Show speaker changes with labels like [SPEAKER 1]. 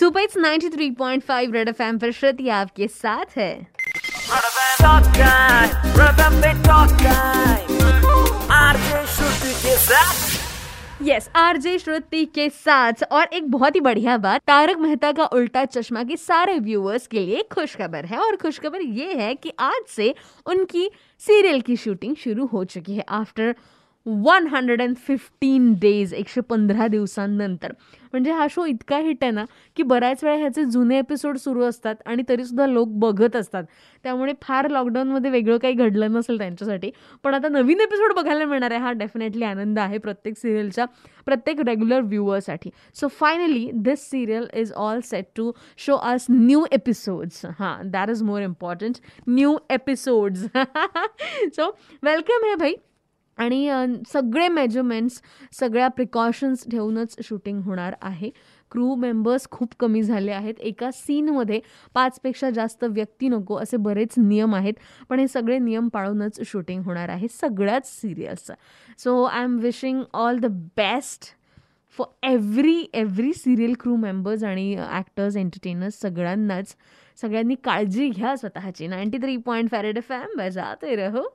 [SPEAKER 1] सुपेट्स 93.5 red FM पर श्रुति आपके साथ है। यस आरजे श्रुति के साथ। और एक बहुत ही बढ़िया बात, तारक मेहता का उल्टा चश्मा के सारे व्यूअर्स के लिए खुशखबर है। और खुशखबर ये है कि आज से उनकी सीरियल की शूटिंग शुरू हो चुकी है। After one hundred and fifteen days एकशे पंधरा दिवसांनंतर. म्हणजे हा शो इतका हिट आहे ना की बऱ्याच वेळा ह्याचे जुने एपिसोड सुरू असतात आणि तरीसुद्धा लोक बघत असतात. त्यामुळे फार लॉकडाऊनमध्ये वेगळं काही घडलं नसेल त्यांच्यासाठी. पण आता नवीन एपिसोड बघायला मिळणार आहे हा डेफिनेटली आनंद आहे प्रत्येक सिरियलच्या प्रत्येक regular व्ह्युअरसाठी so finally this serial is all set to show us new episodes हां that is more important new episodes so welcome है भाई आणि सगळे मेजरमेंट्स सगळ्या प्रिकॉशन्स ठेवूनच शूटिंग होणार आहे. क्रू मेंबर्स खूप कमी झाले आहेत. एका सीनमध्ये पाचपेक्षा जास्त व्यक्ती नको असे बरेच नियम आहेत. पण हे सगळे नियम पाळूनच शूटिंग होणार आहे. सगळ्याच सिरियल्सचं so I am wishing all the best for every every serial crew members आणि ॲक्टर्स एंटरटेनर्स सगळ्यांनाच. सगळ्यांनी काळजी घ्या स्वतःची. Ninety three point five red F M बजाते रहो.